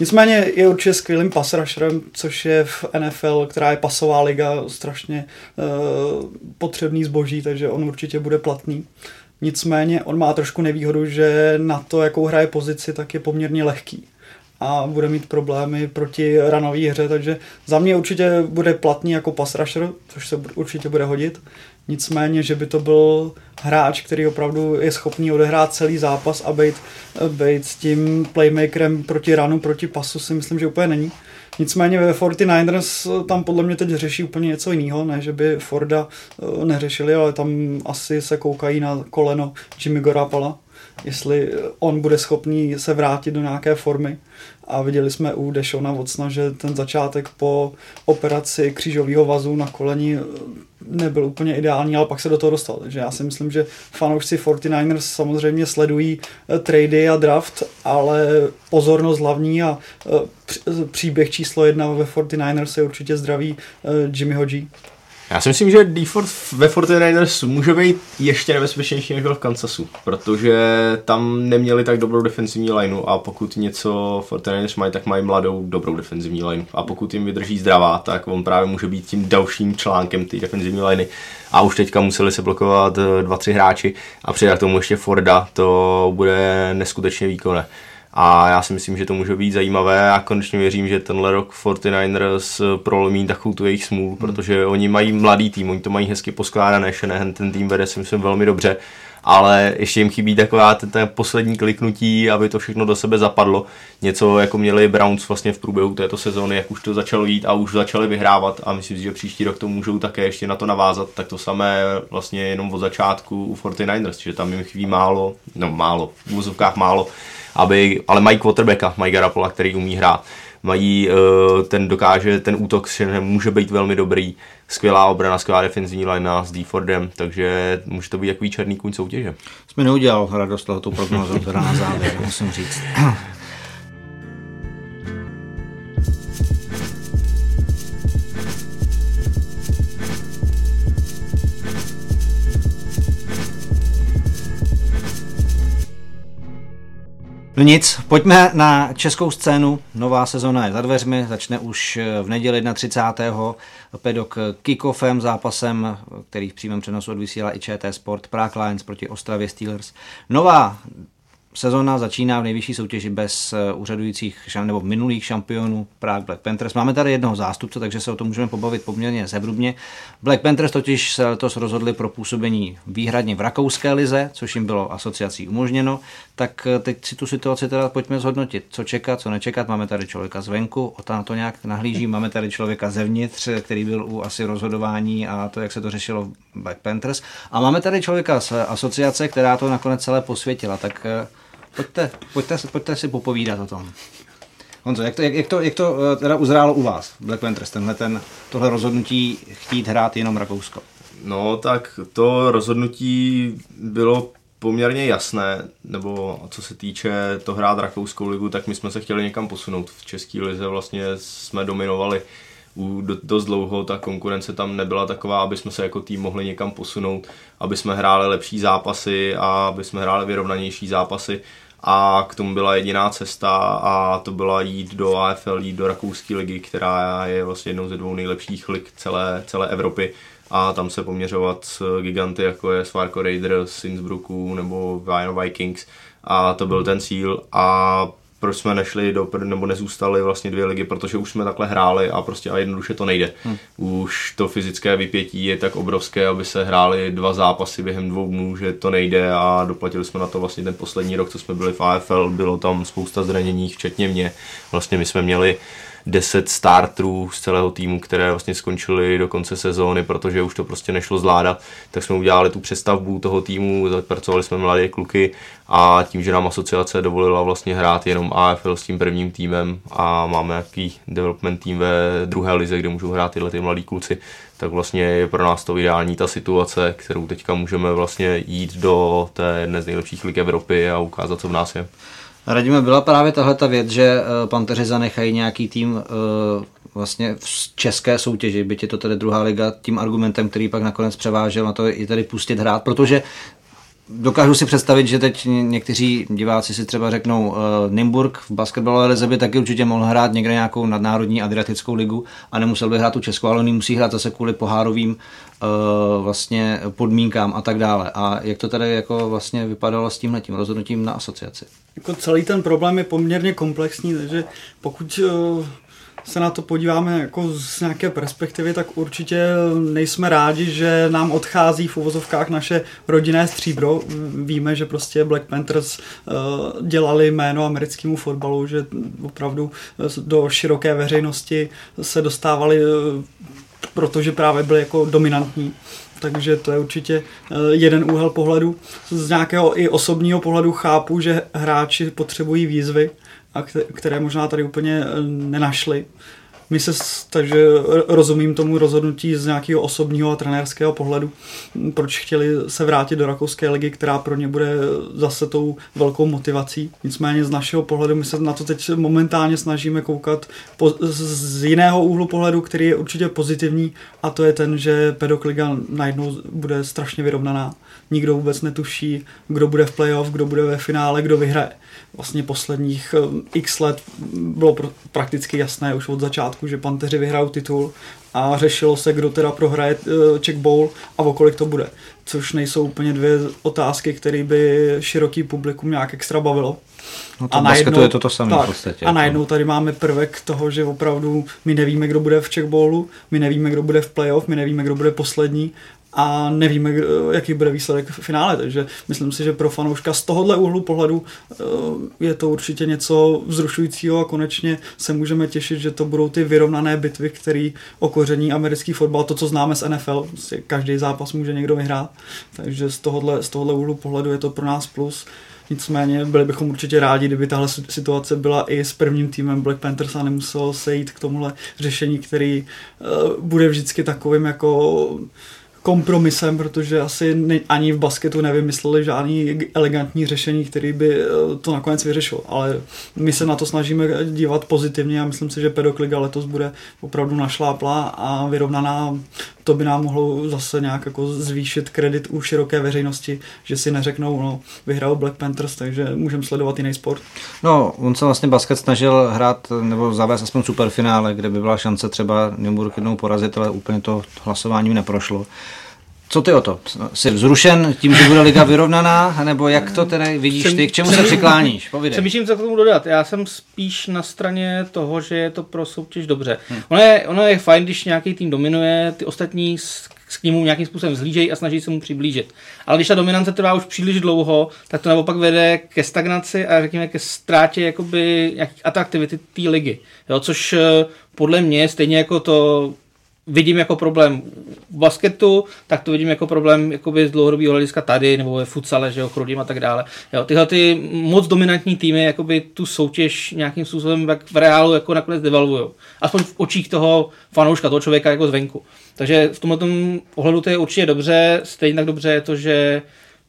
Nicméně je určitě skvělým pass rusherem, což je v NFL, která je pasová liga, strašně uh, potřebný zboží, takže on určitě bude platný. Nicméně on má trošku nevýhodu, že na to, jakou hraje pozici, tak je poměrně lehký a bude mít problémy proti ranové hře, takže za mě určitě bude platný jako pass rusher, což se určitě bude hodit. Nicméně, že by to byl hráč, který opravdu je schopný odehrát celý zápas a být, být s tím playmakerem proti ranu, proti pasu si myslím, že úplně není. Nicméně ve 49ers tam podle mě teď řeší úplně něco jiného, ne, že by Forda eh, neřešili, ale tam asi se koukají na koleno Jimmy Gorapala, jestli on bude schopný se vrátit do nějaké formy. A viděli jsme u Dešona Vocna, že ten začátek po operaci křížového vazu na koleni nebyl úplně ideální, ale pak se do toho dostal. Takže já si myslím, že fanoušci 49ers samozřejmě sledují eh, trady a draft, ale pozornost hlavní a eh, příběh číslo jedna ve 49ers je určitě zdraví eh, Jimmyho G. Já si myslím, že Deford ve 49ers může být ještě nebezpečnější než byl v Kansasu, protože tam neměli tak dobrou defenzivní lineu a pokud něco 49ers mají, tak mají mladou dobrou defenzivní lineu a pokud jim vydrží zdravá, tak on právě může být tím dalším článkem té defenzivní liney a už teďka museli se blokovat eh, dva, tři hráči a přidat k tomu ještě Forda, to bude neskutečně výkonné. A já si myslím, že to může být zajímavé a konečně věřím, že tenhle rok 49ers prolomí takovou tu jejich smůlu, hmm. protože oni mají mladý tým, oni to mají hezky poskládané, Shanahan ten tým vede si myslím velmi dobře, ale ještě jim chybí taková ten, ten poslední kliknutí, aby to všechno do sebe zapadlo. Něco jako měli Browns vlastně v průběhu této sezóny, jak už to začalo jít a už začali vyhrávat a myslím si, že příští rok to můžou také ještě na to navázat, tak to samé vlastně jenom od začátku u 49ers, že tam jim chybí málo, no málo, v úzovkách málo, aby, ale mají quarterbacka, mají Garapola, který umí hrát. Mají, uh, ten dokáže, ten útok může být velmi dobrý, skvělá obrana, skvělá defenzivní linea s Defordem, takže může to být takový černý kůň soutěže. Jsme neudělal radost tohoto prognozu, teda na závěr, musím říct. No nic, pojďme na českou scénu. Nová sezona je za dveřmi, začne už v neděli 31. pedok kickoffem, zápasem, který v přímém přenosu odvysílá i ČT Sport, Prague Lions proti Ostravě Steelers. Nová sezona začíná v nejvyšší soutěži bez eh, úřadujících nebo minulých šampionů Prague Black Panthers. Máme tady jednoho zástupce, takže se o tom můžeme pobavit poměrně zebrubně. Black Panthers totiž se letos rozhodli pro působení výhradně v rakouské lize, což jim bylo asociací umožněno. Tak eh, teď si tu situaci teda pojďme zhodnotit, co čekat, co nečekat. Máme tady člověka zvenku, o tam to nějak nahlíží, máme tady člověka zevnitř, který byl u asi rozhodování a to, jak se to řešilo v Black Panthers. A máme tady člověka z asociace, která to nakonec celé posvětila. Tak Pojďte, pojďte, pojďte si popovídat o tom. Honzo, jak to, jak, jak to, jak to eh, teda uzrálo u vás, Black Panthers, tenhle ten, tohle rozhodnutí chtít hrát jenom Rakousko? No, tak to rozhodnutí bylo poměrně jasné, nebo co se týče to hrát Rakouskou ligu, tak my jsme se chtěli někam posunout. V České lize vlastně jsme dominovali dost dlouho, ta konkurence tam nebyla taková, aby jsme se jako tým mohli někam posunout, aby jsme hráli lepší zápasy a aby jsme hráli vyrovnanější zápasy a k tomu byla jediná cesta a to byla jít do AFL, jít do rakouské ligy, která je vlastně jednou ze dvou nejlepších lig celé, celé Evropy. A tam se poměřovat s giganty jako je Swarco Raiders, Innsbrucku nebo Vikings. A to byl ten cíl. A proč jsme nešli do, nebo nezůstali vlastně dvě ligy, protože už jsme takhle hráli a prostě a jednoduše to nejde. Hmm. Už to fyzické vypětí je tak obrovské, aby se hráli dva zápasy během dvou dnů, že to nejde a doplatili jsme na to vlastně ten poslední rok, co jsme byli v AFL, bylo tam spousta zranění, včetně mě. Vlastně my jsme měli 10 starterů z celého týmu, které vlastně skončily do konce sezóny, protože už to prostě nešlo zvládat, tak jsme udělali tu přestavbu toho týmu, zapracovali jsme mladé kluky a tím, že nám asociace dovolila vlastně hrát jenom AFL s tím prvním týmem a máme nějaký development tým ve druhé lize, kde můžou hrát tyhle ty mladí kluci, tak vlastně je pro nás to ideální ta situace, kterou teďka můžeme vlastně jít do té jedné z nejlepších lig Evropy a ukázat, co v nás je. Radíme, byla právě tahle ta věc, že eh, Panteři zanechají nějaký tým eh, vlastně v české soutěži, byť je to tedy druhá liga, tím argumentem, který pak nakonec převážel na to i tady pustit hrát, protože dokážu si představit, že teď někteří diváci si třeba řeknou uh, Nymburk v basketbalové lize by taky určitě mohl hrát někde nějakou nadnárodní adriatickou ligu a nemusel by hrát tu českou, ale on musí hrát zase kvůli pohárovým uh, vlastně podmínkám a tak dále. A jak to tady jako vlastně vypadalo s tímhle tím rozhodnutím na asociaci? Jako celý ten problém je poměrně komplexní, takže pokud uh se na to podíváme jako z nějaké perspektivy, tak určitě nejsme rádi, že nám odchází v uvozovkách naše rodinné stříbro. Víme, že prostě Black Panthers eh, dělali jméno americkému fotbalu, že opravdu do široké veřejnosti se dostávali eh, protože právě byli jako dominantní. Takže to je určitě eh, jeden úhel pohledu. Z nějakého i osobního pohledu chápu, že hráči potřebují výzvy, a které možná tady úplně eh, nenašli. My se, takže rozumím tomu rozhodnutí z nějakého osobního a trenérského pohledu, proč chtěli se vrátit do rakouské ligy, která pro ně bude zase tou velkou motivací. Nicméně z našeho pohledu my se na to teď momentálně snažíme koukat po, z jiného úhlu pohledu, který je určitě pozitivní a to je ten, že pedokliga najednou bude strašně vyrovnaná. Nikdo vůbec netuší, kdo bude v playoff, kdo bude ve finále, kdo vyhraje vlastně posledních eh, x let bylo prakticky jasné už od začátku, že Panteři vyhrajou titul a řešilo se, kdo teda prohraje eh, Czech Bowl a o kolik to bude. Což nejsou úplně dvě otázky, které by široký publikum nějak extra bavilo. No to a najednou, je to to samé tak, v podstatě. A jako. najednou tady máme prvek toho, že opravdu my nevíme, kdo bude v Czech Bowlu, my nevíme, kdo bude v playoff, my nevíme, kdo bude poslední a nevíme, jaký bude výsledek v finále, takže myslím si, že pro fanouška z tohohle úhlu pohledu eh, je to určitě něco vzrušujícího a konečně se můžeme těšit, že to budou ty vyrovnané bitvy, které okoření americký fotbal, to, co známe z NFL, každý zápas může někdo vyhrát, takže z tohohle, z tohohle úhlu pohledu je to pro nás plus. Nicméně byli bychom určitě rádi, kdyby tahle situace byla i s prvním týmem Black Panthers a nemuselo se jít k tomuhle řešení, který uh, bude vždycky takovým jako kompromisem, protože asi ani v basketu nevymysleli žádný elegantní řešení, který by eh, to nakonec vyřešil. Ale my se na to snažíme dívat pozitivně a myslím si, že pedokliga letos bude opravdu našláplá a vyrovnaná. To by nám mohlo zase nějak jako zvýšit kredit u široké veřejnosti, že si neřeknou, no, vyhrál Black Panthers, takže můžeme sledovat jiný sport. No, on se vlastně basket snažil hrát nebo zavést aspoň superfinále, kde by byla šance třeba Nürburg jednou porazit, ale úplně to hlasováním neprošlo. Co ty o to? Jsi vzrušen tím, že bude liga vyrovnaná, nebo jak to tedy vidíš ty? K čemu se přikláníš? Povídej. Přemýšlím, co k tomu dodat. Já jsem spíš na straně toho, že je to pro soutěž dobře. Hmm. Ono, je, ono je fajn, když nějaký tým dominuje, ty ostatní s k němu nějakým způsobem zhlížejí a snaží se mu přiblížit. Ale když ta dominance trvá už příliš dlouho, tak to naopak vede ke stagnaci a řekněme ke ztrátě jakoby atraktivity té ligy. Jo, což eh, podle mě stejně jako to vidím jako problém v basketu, tak to vidím jako problém jakoby z dlouhodobého hlediska tady, nebo ve futsale, že jo, chrudím a tak dále. Jo, tyhle ty moc dominantní týmy jakoby tu soutěž nějakým způsobem v reálu jako nakonec devalvují. Aspoň v očích toho fanouška, toho člověka jako zvenku. Takže v tomhle ohledu to je určitě dobře, stejně tak dobře je to, že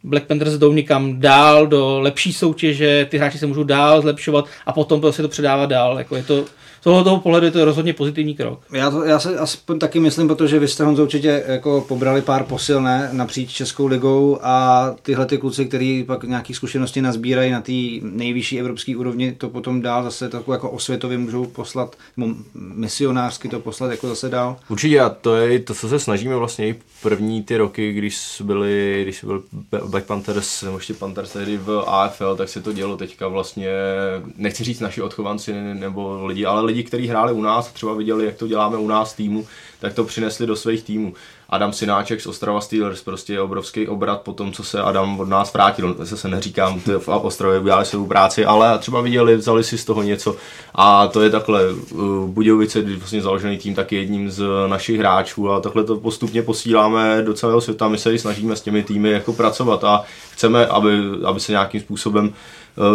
Black Panthers jdou někam dál do lepší soutěže, ty hráči se můžou dál zlepšovat a potom se to předávat dál. Jako je to, z tohoto pohledu je to rozhodně pozitivní krok. Já, to, já se aspoň taky myslím, protože vy jste Honzo určitě jako pobrali pár posilné napříč Českou ligou a tyhle ty kluci, kteří pak nějaké zkušenosti nazbírají na té nejvyšší evropské úrovni, to potom dál zase takovou jako osvětově můžou poslat, nebo misionářsky to poslat jako zase dál. Určitě a to je to, co se snažíme vlastně i první ty roky, když byli, když byl Black Panthers, nebo ještě Panthers tehdy v AFL, tak se to dělo teďka vlastně, nechci říct naši odchovanci nebo lidi, ale lidi, kteří hráli u nás, třeba viděli, jak to děláme u nás týmu, tak to přinesli do svých týmů. Adam Sináček z Ostrava Steelers, prostě je obrovský obrat po tom, co se Adam od nás vrátil. Zase se neříkám, ty v Ostravě udělali svou práci, ale třeba viděli, vzali si z toho něco. A to je takhle, uh, Budějovice, vlastně založený tým, taky jedním z našich hráčů a takhle to postupně posíláme do celého světa. My se i snažíme s těmi týmy jako pracovat a chceme, aby, aby se nějakým způsobem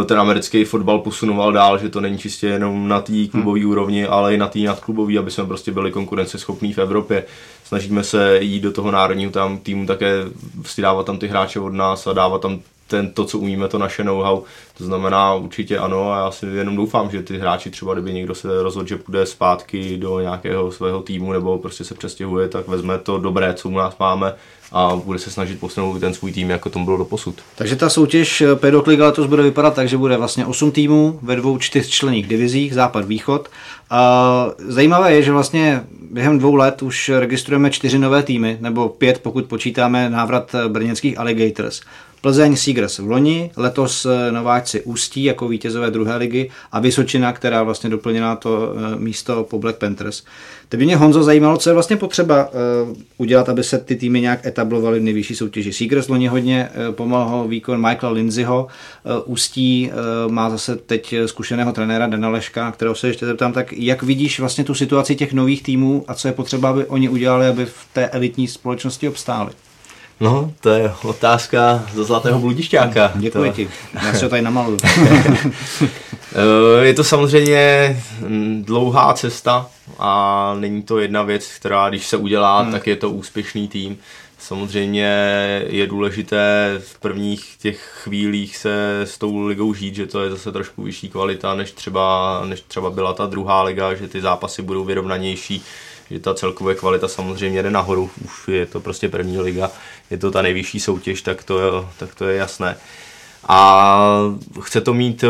ten americký fotbal posunoval dál, že to není čistě jenom na té klubové hmm. úrovni, ale i na té nadklubové, aby jsme prostě byli konkurenceschopní v Evropě. Snažíme se jít do toho národního tam týmu také vlastně dávat tam ty hráče od nás a dávat tam ten, to, co umíme, to naše know-how. To znamená určitě ano a já si jenom doufám, že ty hráči třeba, kdyby někdo se rozhodl, že půjde zpátky do nějakého svého týmu nebo prostě se přestěhuje, tak vezme to dobré, co u nás máme a bude se snažit posunout ten svůj tým, jako tomu bylo do posud. Takže ta soutěž Pedok Liga letos bude vypadat tak, že bude vlastně 8 týmů ve dvou čtyřčlenných divizích, západ-východ. A zajímavé je, že vlastně během dvou let už registrujeme čtyři nové týmy, nebo pět, pokud počítáme návrat brněnských Alligators. Plzeň Seagres v loni, letos eh, nováčci Ústí jako vítězové druhé ligy a Vysočina, která vlastně doplněná to eh, místo po Black Panthers. To by mě Honzo zajímalo, co je vlastně potřeba uh, udělat, aby se ty týmy nějak etablovaly v nejvyšší soutěži. Seagres loni hodně pomohl výkon Michaela Lindsayho, Ústí má zase teď zkušeného trenéra Dana Leška, kterého se ještě zeptám, tak jak vidíš vlastně tu situaci těch nových týmů a co je potřeba, aby oni udělali, aby v té elitní společnosti obstáli? No, to je otázka za zlatého bludišťáka. Děkuji to... ti, já to tady namaluju. je to samozřejmě mm, dlouhá cesta a není to jedna věc, která když se udělá, hmm. tak je to úspěšný tým. Samozřejmě je důležité v prvních těch chvílích se s tou ligou žít, že to je zase trošku vyšší kvalita, než třeba, než třeba byla ta druhá liga, že ty zápasy budou vyrovnanější že ta celková kvalita samozřejmě jde nahoru, už je to prostě první liga, je to ta nejvyšší soutěž, tak to, tak to je jasné. A chce to mít eh,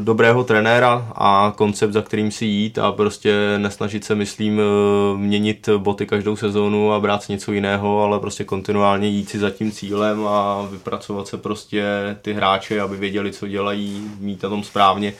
dobrého trenéra a koncept, za kterým si jít a prostě nesnažit se, myslím, eh, měnit boty každou sezónu a brát něco jiného, ale prostě kontinuálně jít si za tím cílem a vypracovat se prostě ty hráče, aby věděli, co dělají, mít na tom správně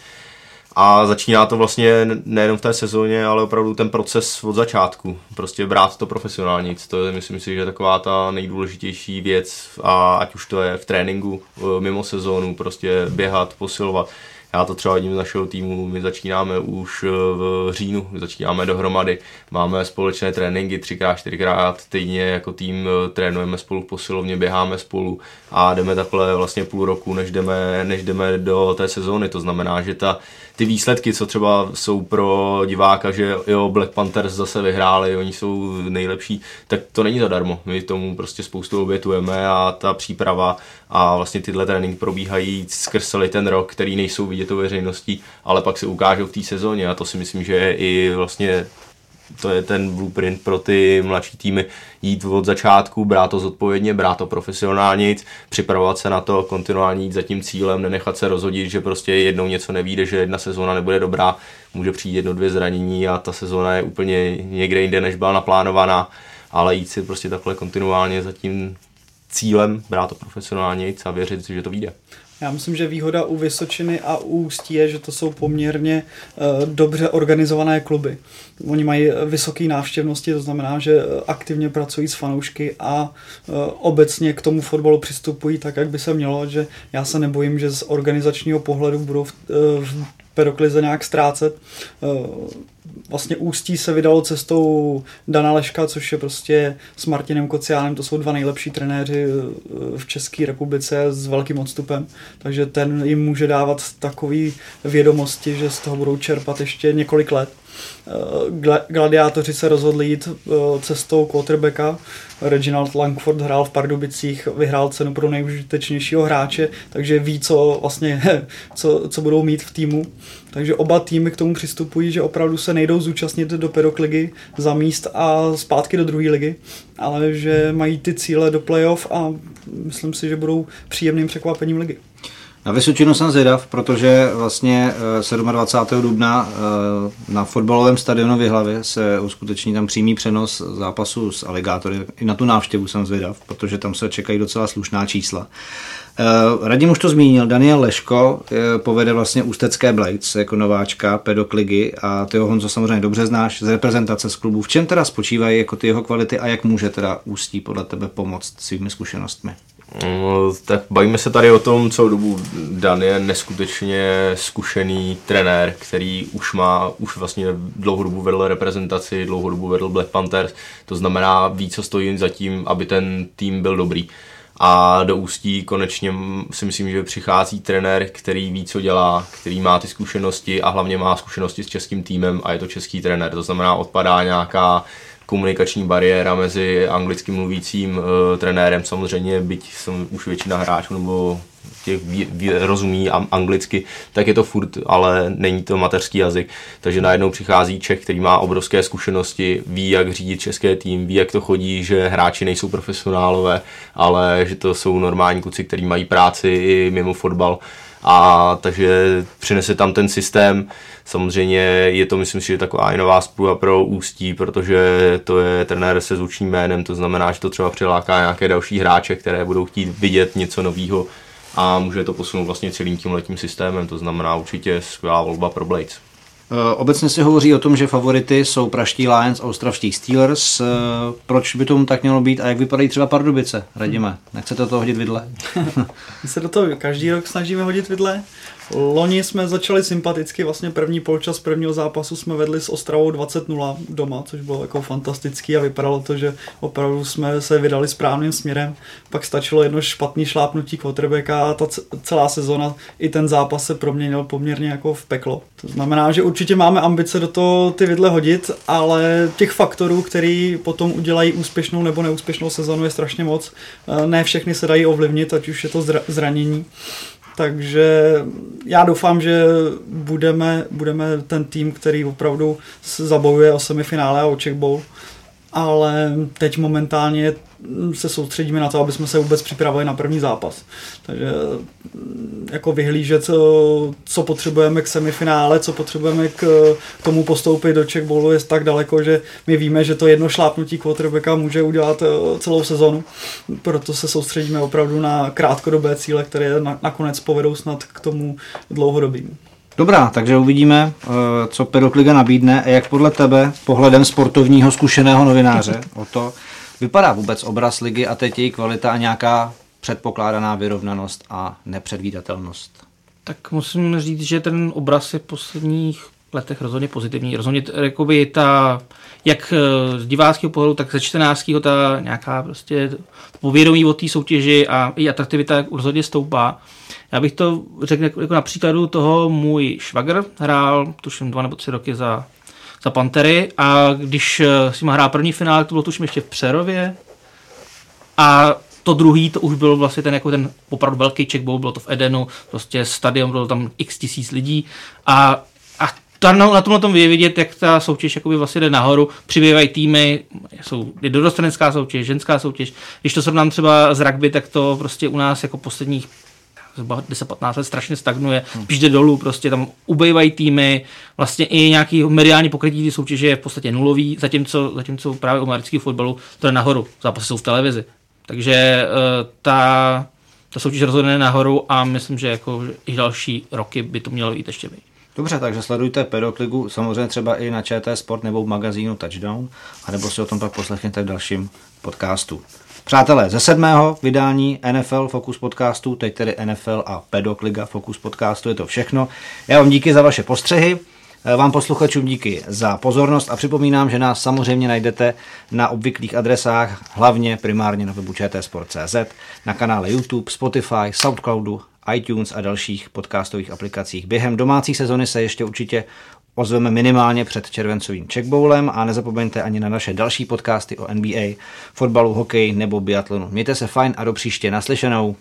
a začíná to vlastně nejenom v té sezóně, ale opravdu ten proces od začátku. Prostě brát to profesionálně. To je, myslím si, že je taková ta nejdůležitější věc, a ať už to je v tréninku, mimo sezónu, prostě běhat, posilovat. Já to třeba vidím z našeho týmu, my začínáme už v říjnu, začínáme dohromady, máme společné tréninky třikrát, čtyřikrát týdně jako tým, trénujeme spolu v posilovně, běháme spolu a jdeme takhle vlastně půl roku, než jdeme, než jdeme do té sezóny. To znamená, že ta ty výsledky, co třeba jsou pro diváka, že jo, Black Panthers zase vyhráli, oni jsou nejlepší, tak to není zadarmo. My tomu prostě spoustu obětujeme a ta příprava a vlastně tyhle tréninky probíhají skrz celý ten rok, který nejsou vidět o veřejností, ale pak se ukážou v té sezóně a to si myslím, že je i vlastně to je ten blueprint pro ty mladší týmy, jít od začátku, brát to zodpovědně, brát to profesionálně, připravovat se na to, kontinuálně jít za tím cílem, nenechat se rozhodit, že prostě jednou něco nevíde, že jedna sezóna nebude dobrá, může přijít jedno, dvě zranění a ta sezóna je úplně někde jinde, než byla naplánovaná ale jít si prostě takhle kontinuálně za tím cílem, brát to profesionálně a věřit, že to vyjde. Já myslím, že výhoda u Vysočiny a u Ústí je, že to jsou poměrně uh, dobře organizované kluby. Oni mají vysoké návštěvnosti, to znamená, že eh, aktivně pracují s fanoušky a obecně k tomu fotbalu přistupují tak, jak by se mělo, že já se nebojím, že z organizačního pohledu budou v, v Peroklize nějak ztrácet. Vlastně Ústí se vydalo cestou Dana Leška, což je prostě s Martinem Kociánem, to jsou dva nejlepší trenéři v České republice s velkým odstupem, takže ten jim může dávat takové vědomosti, že z toho budou čerpat ještě několik let. Gladiátoři se rozhodli jít cestou quarterbacka. Reginald Langford hrál v Pardubicích, vyhrál cenu pro nejužitečnějšího hráče, takže ví, co vlastně, co, co budou mít v týmu. Takže oba týmy k tomu přistupují, že opravdu se nejdou zúčastnit do pedokligy za míst a zpátky do druhé ligy, ale že mají ty cíle do playoff a myslím si, že budou příjemným překvapením ligy. Na Vysočinu jsem zvědav, protože vlastně 27. Eh, dubna eh, na fotbalovém stadionu v Hlavě se uskuteční tam přímý přenos zápasu s aligátory. I na tu návštěvu jsem zvědav, protože tam se čekají docela slušná čísla. Eh, Radim už to zmínil, Daniel Leško povede vlastně Ústecké Blades jako nováčka pedokligy a ty ho Honzo samozřejmě dobře znáš z reprezentace z klubu. V čem teda spočívají jako ty jeho kvality a jak může teda Ústí podle tebe pomoct svými zkušenostmi? No, tak bavíme se tady o tom celou dobu. Dan je neskutečně zkušený trenér, který už má, už vlastně dlouhodobu vedl reprezentaci, dlouhodobu vedl Black Panthers, to znamená ví, co stojí za tím, aby ten tým byl dobrý. A do Ústí konečně si myslím, že přichází trenér, který ví, co dělá, který má ty zkušenosti a hlavně má zkušenosti s českým týmem a je to český trenér. To znamená, odpadá nějaká komunikační bariéra mezi anglicky mluvícím uh, trenérem, samozřejmě, byť jsem už většina hráčů nebo těch vý, vý, rozumí anglicky, tak je to furt, ale není to mateřský jazyk. Takže najednou přichází Čech, který má obrovské zkušenosti, ví, jak řídit české tým, ví, jak to chodí, že hráči nejsou profesionálové, ale že to jsou normální kluci, kteří mají práci i mimo fotbal a takže přinese tam ten systém. Samozřejmě je to, myslím si, že taková i nová spůja pro Ústí, protože to je trenér se zvučným jménem, to znamená, že to třeba přiláká nějaké další hráče, které budou chtít vidět něco nového a může to posunout vlastně celým tím letním systémem, to znamená určitě skvělá volba pro Blades. Eh, obecně se hovoří o tom, že favority jsou praští Lions a ostravští Steelers. Eh, proč by tomu tak mělo být a jak vypadají třeba Pardubice? Radíme, nechcete to hodit vidle? My se do toho každý rok snažíme hodit vidle. Loni jsme začali sympaticky, vlastně první polčas prvního zápasu jsme vedli s Ostravou 20-0 doma, což bylo jako fantastický a vypadalo to, že opravdu jsme se vydali správným směrem. Pak stačilo jedno špatný šlápnutí quarterbacka a ta celá sezona i ten zápas se proměnil poměrně jako v peklo. To znamená, že určitě máme ambice do toho ty vidle hodit, ale těch faktorů, který potom udělají úspěšnou nebo neúspěšnou sezonu je strašně moc. Ne všechny se dají ovlivnit, ať už je to zranění takže já doufám, že budeme, budeme ten tým, který opravdu zabojuje o semifinále a o Czech Bowl, ale teď momentálně se soustředíme na to, aby jsme se vůbec připravili na první zápas. Takže mm, jako vyhlížet, co, co potřebujeme k semifinále, co potřebujeme k, k tomu postoupit do Czech Bowlu je tak daleko, že my víme, že to jedno šlápnutí quarterbacka může udělat eh, celou sezonu. Proto se soustředíme opravdu na krátkodobé cíle, které na, nakonec povedou snad k tomu dlouhodobým. Dobrá, takže uvidíme, eh, co Pedokliga nabídne a jak podle tebe, pohledem sportovního zkušeného novináře, o to, vypadá vůbec obraz ligy a teď její kvalita a nějaká předpokládaná vyrovnanost a nepředvídatelnost? Tak musím říct, že ten obraz je v posledních letech rozhodně pozitivní. Rozhodně jakoby ta, jak eh, z diváckého pohledu, tak ze čtenářského ta nějaká prostě povědomí o té soutěži a i atraktivita rozhodně stoupá. Já bych to řekl jako na příkladu toho můj švagr hrál, tuším dva nebo tři roky za za Pantery a když eh, si má hrát první finál, to bylo tuším ještě v Přerově a to druhý, to už byl vlastně ten, jako ten opravdu velký checkbowl, bylo to v Edenu, prostě stadion, bylo tam x tisíc lidí a, a ta, na, na tomhle tom je vidět, jak ta soutěž jakoby vlastně jde nahoru, přibývají týmy, jsou je dorostenecká soutěž, ženská soutěž. Když to srovnám třeba z rugby, tak to prostě u nás jako posledních zhruba 10-15 let strašně stagnuje, spíš jde dolů, prostě tam ubejvají týmy, vlastně i nějaký mediální pokrytí ty soutěže je v podstatě nulový, zatímco, zatímco právě u amerického fotbalu to je nahoru, zápasy jsou v televizi. Takže uh, ta, ta soutěž rozhodne nahoru a myslím, že jako i další roky by to mělo jít ještě být. Dobře, takže sledujte Pedokligu samozřejmě třeba i na ČT Sport nebo v magazínu Touchdown, anebo si o tom pak poslechněte v dalším podcastu. Přátelé, ze sedmého vydání NFL Focus podcastu, teď tedy NFL a Pedokliga Focus podcastu, je to všechno. Já vám díky za vaše postřehy, vám posluchačům díky za pozornost a připomínám, že nás samozřejmě najdete na obvyklých adresách, hlavně primárně na webu čtsport.cz, na kanále YouTube, Spotify, Soundcloudu, iTunes a dalších podcastových aplikacích. Během domácí sezony se ještě určitě ozveme minimálně před červencovým checkbowlem a nezapomeňte ani na naše další podcasty o NBA, fotbalu, hokeji nebo biatlonu. Mějte se fajn a do příště naslyšenou.